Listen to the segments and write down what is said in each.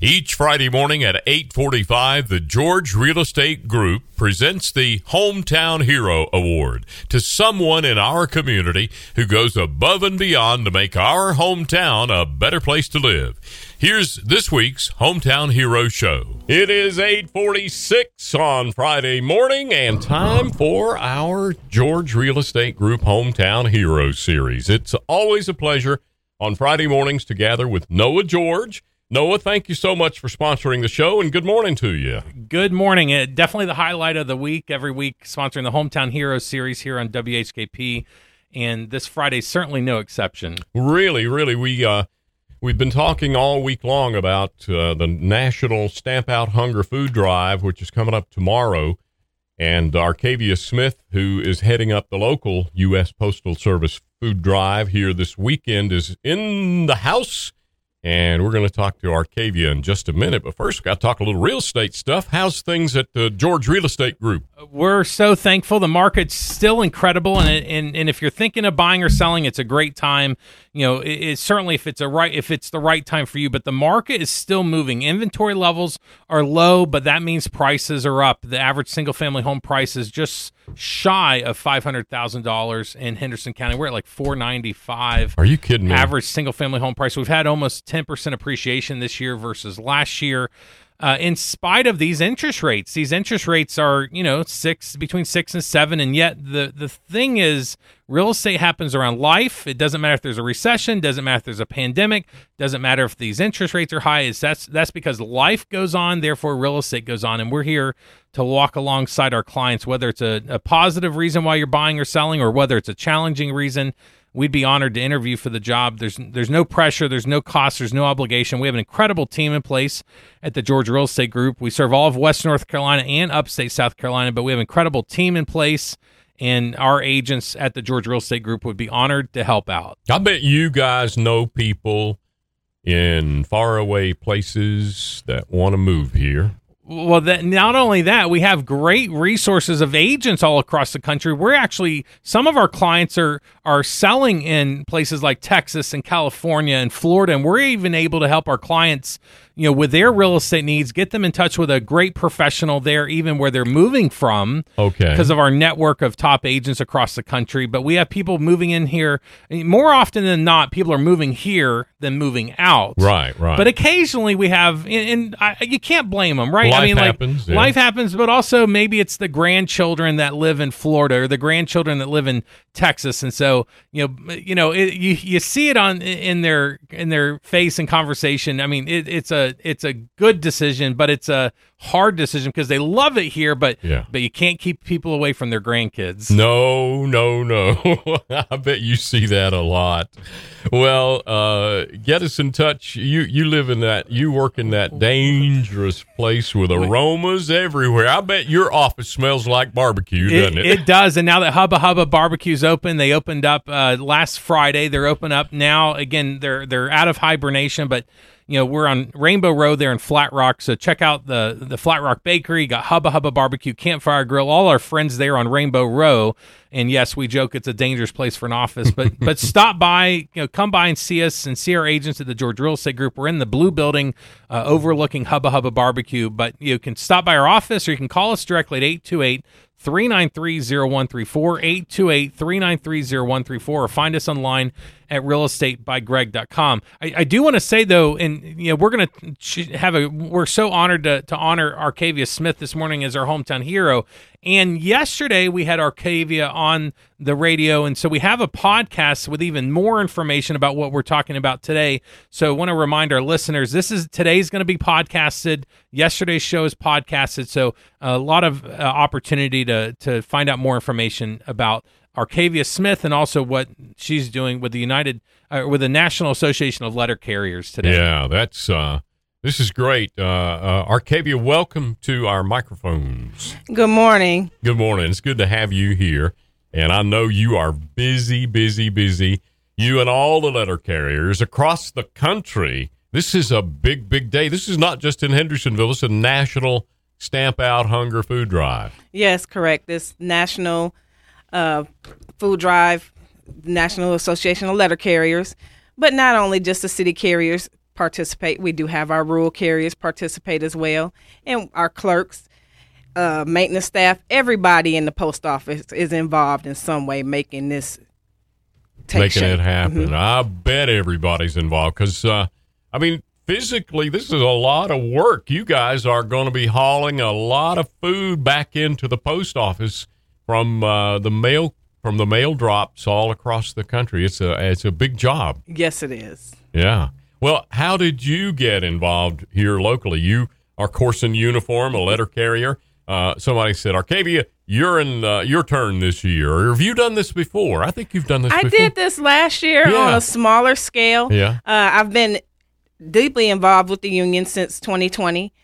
Each Friday morning at 8:45, the George Real Estate Group presents the Hometown Hero Award to someone in our community who goes above and beyond to make our hometown a better place to live. Here's this week's Hometown Hero Show. It is 8:46 on Friday morning and time for our George Real Estate Group Hometown Hero series. It's always a pleasure on Friday mornings to gather with Noah George Noah, thank you so much for sponsoring the show and good morning to you. Good morning. Uh, definitely the highlight of the week every week, sponsoring the Hometown Heroes series here on WHKP. And this Friday certainly no exception. Really, really. We, uh, we've been talking all week long about uh, the National Stamp Out Hunger Food Drive, which is coming up tomorrow. And Arkavia Smith, who is heading up the local U.S. Postal Service food drive here this weekend, is in the house and we're going to talk to Arkavia in just a minute. But first, got to talk a little real estate stuff. How's things at the George Real Estate Group? Uh, we're so thankful. The market's still incredible, and and, and if you're thinking of buying or selling, it's a great time. You know, it, it's certainly if it's a right if it's the right time for you. But the market is still moving. Inventory levels are low, but that means prices are up. The average single family home price is just shy of five hundred thousand dollars in Henderson County. We're at like four ninety five. Are you kidding me? Average single family home price. We've had almost ten percent appreciation this year versus last year. Uh, in spite of these interest rates, these interest rates are you know six between six and seven, and yet the the thing is, real estate happens around life. It doesn't matter if there's a recession, doesn't matter if there's a pandemic, doesn't matter if these interest rates are high. Is that's that's because life goes on, therefore real estate goes on, and we're here to walk alongside our clients, whether it's a, a positive reason why you're buying or selling, or whether it's a challenging reason we'd be honored to interview for the job. There's there's no pressure, there's no cost, there's no obligation. We have an incredible team in place at the George Real Estate Group. We serve all of West North Carolina and upstate South Carolina, but we have an incredible team in place. And our agents at the George Real Estate Group would be honored to help out. I bet you guys know people in faraway places that want to move here. Well, that not only that, we have great resources of agents all across the country. We're actually some of our clients are are selling in places like Texas and California and Florida, and we're even able to help our clients you know, with their real estate needs, get them in touch with a great professional there, even where they're moving from. Okay. Because of our network of top agents across the country. But we have people moving in here more often than not. People are moving here than moving out. Right, right. But occasionally we have, and, and I, you can't blame them, right? Life I mean, happens, like yeah. life happens, but also maybe it's the grandchildren that live in Florida or the grandchildren that live in Texas, and so you know, you know, it, you you see it on in their in their face and conversation. I mean, it, it's a it's a good decision, but it's a hard decision because they love it here, but Yeah. but you can't keep people away from their grandkids. No, no, no. I bet you see that a lot. Well, uh, get us in touch. You you live in that you work in that dangerous place with aromas everywhere. I bet your office smells like barbecue, doesn't it? it does. And now that Hubba Hubba Barbecue's open, they opened up uh, last Friday. They're open up now. Again, they're they're out of hibernation, but you know we're on Rainbow Row there in Flat Rock. So check out the the Flat Rock Bakery. Got Hubba Hubba Barbecue, Campfire Grill. All our friends there on Rainbow Row. And yes, we joke it's a dangerous place for an office, but but stop by, you know, come by and see us and see our agents at the George Real Estate Group. We're in the blue building, uh, overlooking Hubba Hubba Barbecue. But you can stop by our office or you can call us directly at 828 393 0134, 828 393 0134, or find us online at realestatebygreg.com. I, I do want to say, though, and you know, we're to have a, we're so honored to, to honor Arkavia Smith this morning as our hometown hero. And yesterday we had Arkavia on the radio. And so we have a podcast with even more information about what we're talking about today. So I want to remind our listeners this is today's going to be podcasted. Yesterday's show is podcasted. So a lot of uh, opportunity to, to find out more information about Arkavia Smith and also what she's doing with the United, uh, with the National Association of Letter Carriers today. Yeah, that's uh This is great. Uh, uh, Arkavia, welcome to our microphones. Good morning. Good morning. It's good to have you here. And I know you are busy, busy, busy. You and all the letter carriers across the country. This is a big, big day. This is not just in Hendersonville, it's a national stamp out hunger food drive. Yes, correct. This national uh, food drive, National Association of Letter Carriers, but not only just the city carriers participate. We do have our rural carriers participate as well, and our clerks, uh, maintenance staff, everybody in the post office is involved in some way making this making shape. it happen. Mm-hmm. I bet everybody's involved because, uh, I mean, physically, this is a lot of work. You guys are going to be hauling a lot of food back into the post office from uh, the mail from the mail drops all across the country. It's a it's a big job. Yes, it is. Yeah. Well, how did you get involved here locally? You are, of course, in uniform, a letter carrier. Uh, somebody said, Arkavia, you're in uh, your turn this year. Or have you done this before? I think you've done this I before. did this last year yeah. on a smaller scale. Yeah. Uh, I've been deeply involved with the union since 2020,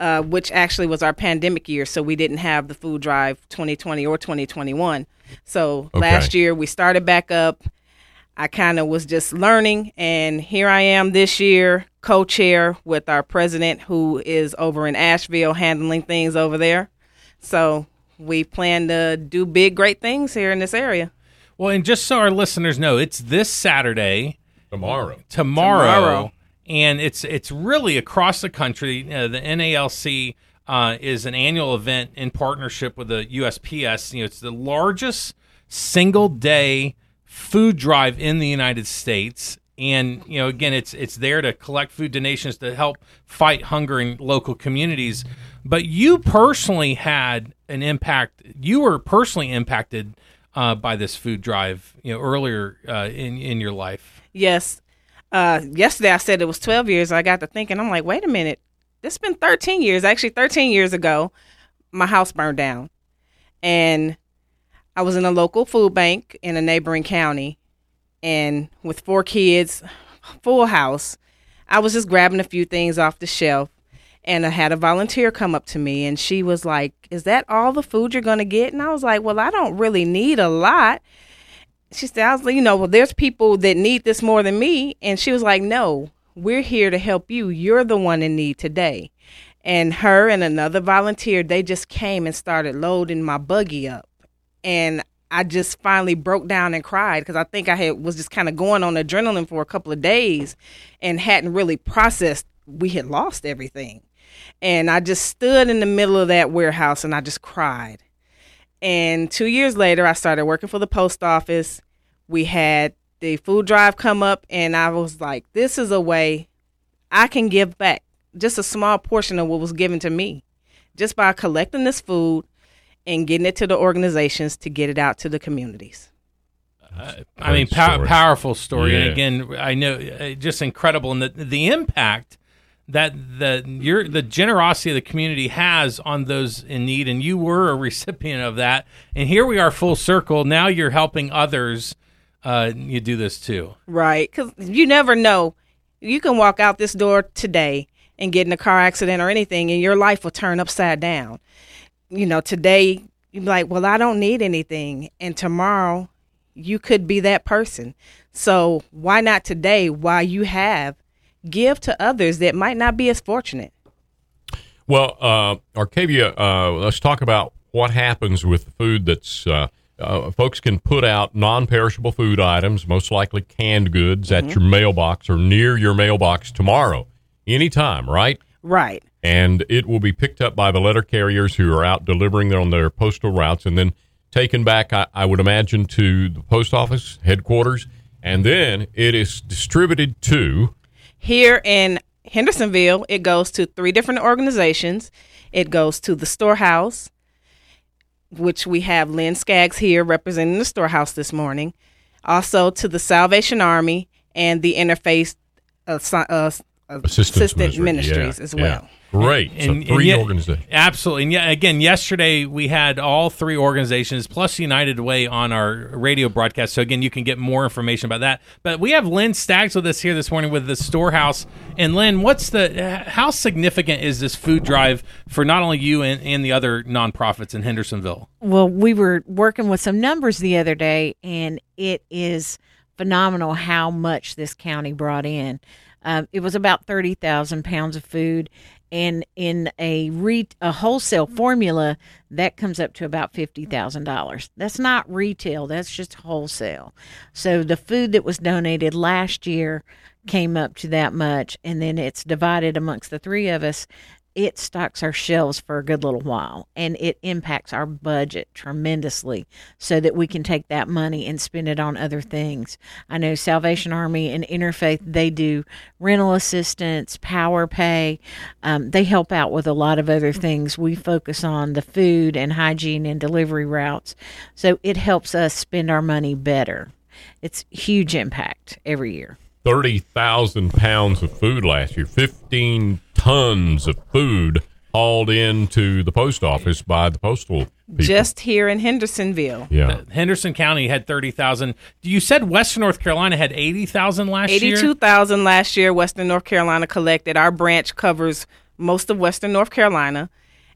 uh, which actually was our pandemic year. So we didn't have the food drive 2020 or 2021. So okay. last year we started back up. I kind of was just learning, and here I am this year, co chair with our president who is over in Asheville handling things over there. So we plan to do big, great things here in this area. Well, and just so our listeners know, it's this Saturday. Tomorrow. Tomorrow. tomorrow and it's it's really across the country. Uh, the NALC uh, is an annual event in partnership with the USPS. You know, it's the largest single day food drive in the United States. And you know, again, it's it's there to collect food donations to help fight hunger in local communities. But you personally had an impact. You were personally impacted uh, by this food drive. You know, earlier uh, in in your life. Yes, uh, yesterday I said it was 12 years. I got to thinking, I'm like, wait a minute, it's been 13 years. Actually, 13 years ago, my house burned down, and I was in a local food bank in a neighboring county, and with four kids, full house, I was just grabbing a few things off the shelf. And I had a volunteer come up to me and she was like, Is that all the food you're going to get? And I was like, Well, I don't really need a lot she said, I was you know, well, there's people that need this more than me. And she was like, no, we're here to help you. You're the one in need today. And her and another volunteer, they just came and started loading my buggy up. And I just finally broke down and cried because I think I had was just kind of going on adrenaline for a couple of days and hadn't really processed we had lost everything. And I just stood in the middle of that warehouse and I just cried. And two years later, I started working for the post office. We had the food drive come up, and I was like, this is a way I can give back just a small portion of what was given to me just by collecting this food and getting it to the organizations to get it out to the communities. Uh, I mean, pow- powerful story, yeah. and again, I know uh, just incredible, and the the impact that the your the generosity of the community has on those in need. And you were a recipient of that. And here we are full circle. Now you're helping others uh, you do this too. Right. Because you never know. You can walk out this door today and get in a car accident or anything and your life will turn upside down you know today you're like well i don't need anything and tomorrow you could be that person so why not today while you have give to others that might not be as fortunate? Well, uh, Arkavia, uh, let's talk about what happens with the food that's. Uh, uh, folks can put out non-perishable food items, most likely canned goods, mm-hmm. at your mailbox or near your mailbox tomorrow, anytime, right? Right. And it will be picked up by the letter carriers who are out delivering on their postal routes, and then taken back, I, I would imagine, to the post office headquarters, and then it is distributed to here in Hendersonville, it goes to three different organizations. It goes to the storehouse, which we have Lynn Skaggs here representing the storehouse this morning. Also to the Salvation Army and the Interfaith uh, uh, Assistance Assistant Ministry, Ministries yeah, as yeah. well. Great. And- so and three yet- organizations. Absolutely. And yeah, again, yesterday we had all three organizations plus United Way on our radio broadcast. So again, you can get more information about that. But we have Lynn Staggs with us here this morning with the storehouse. And Lynn, what's the how significant is this food drive for not only you and, and the other nonprofits in Hendersonville? Well, we were working with some numbers the other day, and it is phenomenal how much this county brought in. Um, it was about thirty thousand pounds of food, and in a re- a wholesale formula, that comes up to about fifty thousand dollars. That's not retail; that's just wholesale. So the food that was donated last year came up to that much, and then it's divided amongst the three of us it stocks our shelves for a good little while and it impacts our budget tremendously so that we can take that money and spend it on other things. I know Salvation Army and Interfaith, they do rental assistance, power pay. Um, they help out with a lot of other things. We focus on the food and hygiene and delivery routes. So it helps us spend our money better. It's huge impact every year. 30,000 pounds of food last year, 15 tons of food hauled into the post office by the postal people. Just here in Hendersonville. yeah. Uh, Henderson County had 30,000. You said Western North Carolina had 80,000 last year? 82,000 last year Western North Carolina collected. Our branch covers most of Western North Carolina.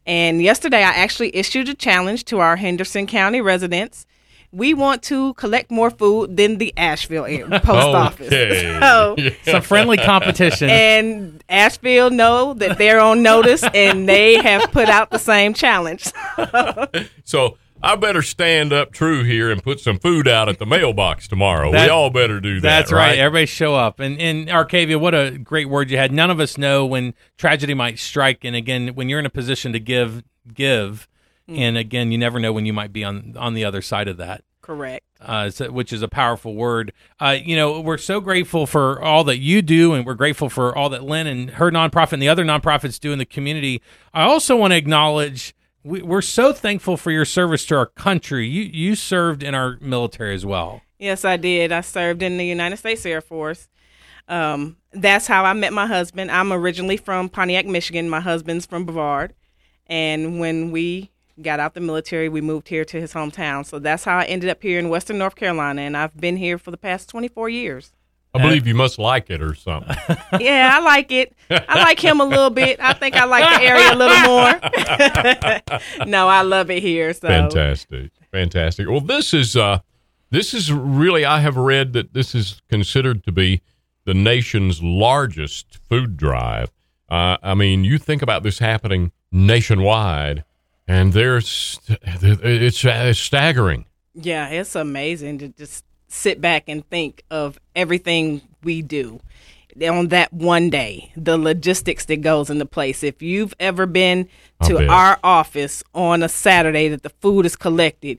And yesterday I actually issued a challenge to our Henderson County residents. We want to collect more food than the Asheville post office. Okay. So, Some friendly competition. and Asheville know that they're on notice and they have put out the same challenge. So I better stand up true here and put some food out at the mailbox tomorrow. That- we all better do that. That's right. Everybody show up. And in Arkavia, what a great word you had. None of us know when tragedy might strike. And again, when you're in a position to give, give. And again, you never know when you might be on on the other side of that. Correct. uh, so- which is a powerful word. Uh, you know, we're so grateful for all that you do, and we're grateful for all that Lynn and her nonprofit and the other nonprofits do in the community. I also want to acknowledge we, we're so thankful for your service to our country. You you served in our military as well. Yes, I did. I served in the United States Air Force. Um, that's how I met my husband. I'm originally from Pontiac, Michigan. My husband's from Brevard. And when we got out the military, we moved here to his hometown. So that's how I ended up here in Western North Carolina. And I've been here for the past 24 years. I believe you must like it or something. yeah, I like it. I like him a little bit. I think I like the area a little more. no, I love it here. So Fantastic. Fantastic. Well, this is uh this is really I have read that this is considered to be the nation's largest food drive. Uh, I mean, you think about this happening nationwide, and there's it's, it's staggering. Yeah, it's amazing to just sit back and think of everything we do on that one day, the logistics that goes into place. If you've ever been to our office on a Saturday that the food is collected,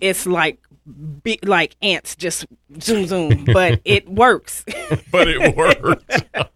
it's like be, like ants just zoom zoom, but it works. but it works.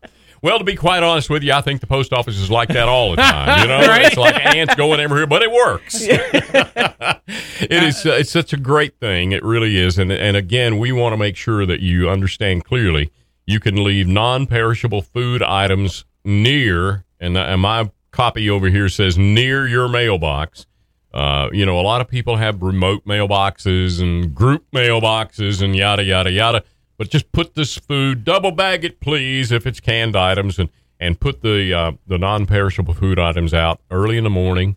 well, to be quite honest with you, I think the post office is like that all the time. You know, it's like ants going everywhere, but it works. it is. Uh, it's such a great thing. It really is. And and again, we want to make sure that you understand clearly. You can leave non-perishable food items near, and, and my copy over here says near your mailbox. Uh, you know, a lot of people have remote mailboxes and group mailboxes and yada yada yada. But just put this food, double bag it, please, if it's canned items, and and put the uh, the non-perishable food items out early in the morning,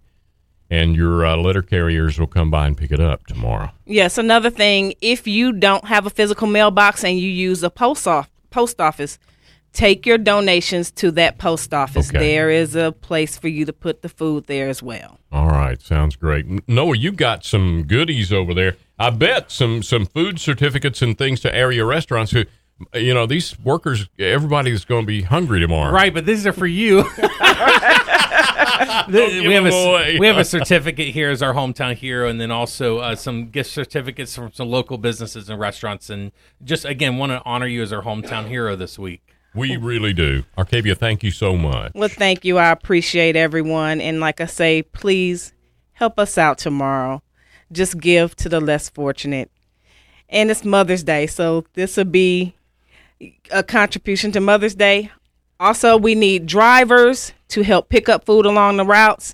and your uh, letter carriers will come by and pick it up tomorrow. Yes, another thing, if you don't have a physical mailbox and you use a post off post office, take your donations to that post office. Okay. There is a place for you to put the food there as well. All right, sounds great. Noah, you got some goodies over there. I bet some some food certificates and things to area restaurants. Who, you know, these workers, everybody's going to be hungry tomorrow. Right, but these are for you. we have a away. we have a certificate here as our hometown hero, and then also uh, some gift certificates from some local businesses and restaurants. And just again, want to honor you as our hometown hero this week. We really do. Arkavia, thank you so much. Well, thank you. I appreciate everyone. And like I say, please help us out tomorrow. Just give to the less fortunate. And it's Mother's Day, so this will be a contribution to Mother's Day. Also, we need drivers to help pick up food along the routes.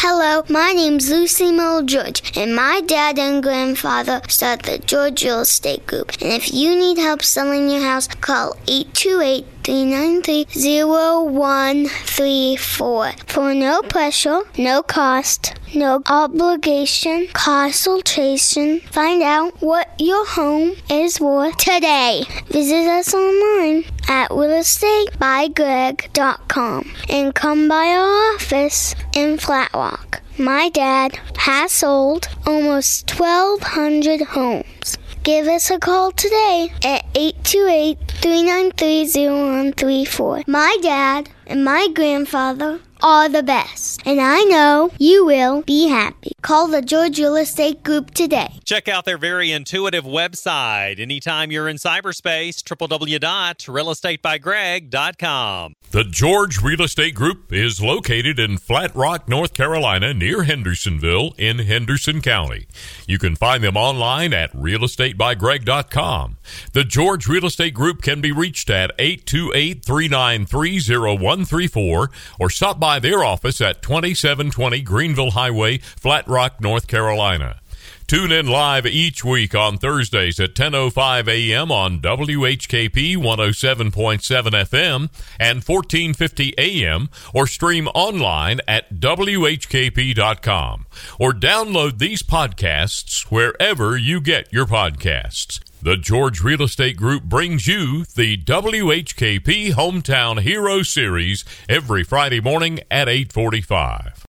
Hello, my name's Lucy Mo George, and my dad and grandfather started the George Real Estate Group. And if you need help selling your house, call 828 393 0134 for no pressure, no cost, no obligation consultation. Find out what your home is worth today. Visit us online at realestatebygreg.com and come by our office in Flat Rock. My dad has sold almost 1,200 homes. Give us a call today at 828 393 0134. My dad and my grandfather are the best, and I know you will be happy. Call the George Real Estate Group today. Check out their very intuitive website anytime you're in cyberspace, www.realestatebygreg.com. The George Real Estate Group is located in Flat Rock, North Carolina, near Hendersonville in Henderson County. You can find them online at realestatebygreg.com. The George Real Estate Group can be reached at 828 393 0134 or stop by their office at 2720 Greenville Highway, Flat Rock, North Carolina. Tune in live each week on Thursdays at 10:05 a.m. on WHKP 107.7 FM and 1450 a.m. or stream online at whkp.com or download these podcasts wherever you get your podcasts. The George Real Estate Group brings you the WHKP Hometown Hero Series every Friday morning at 845.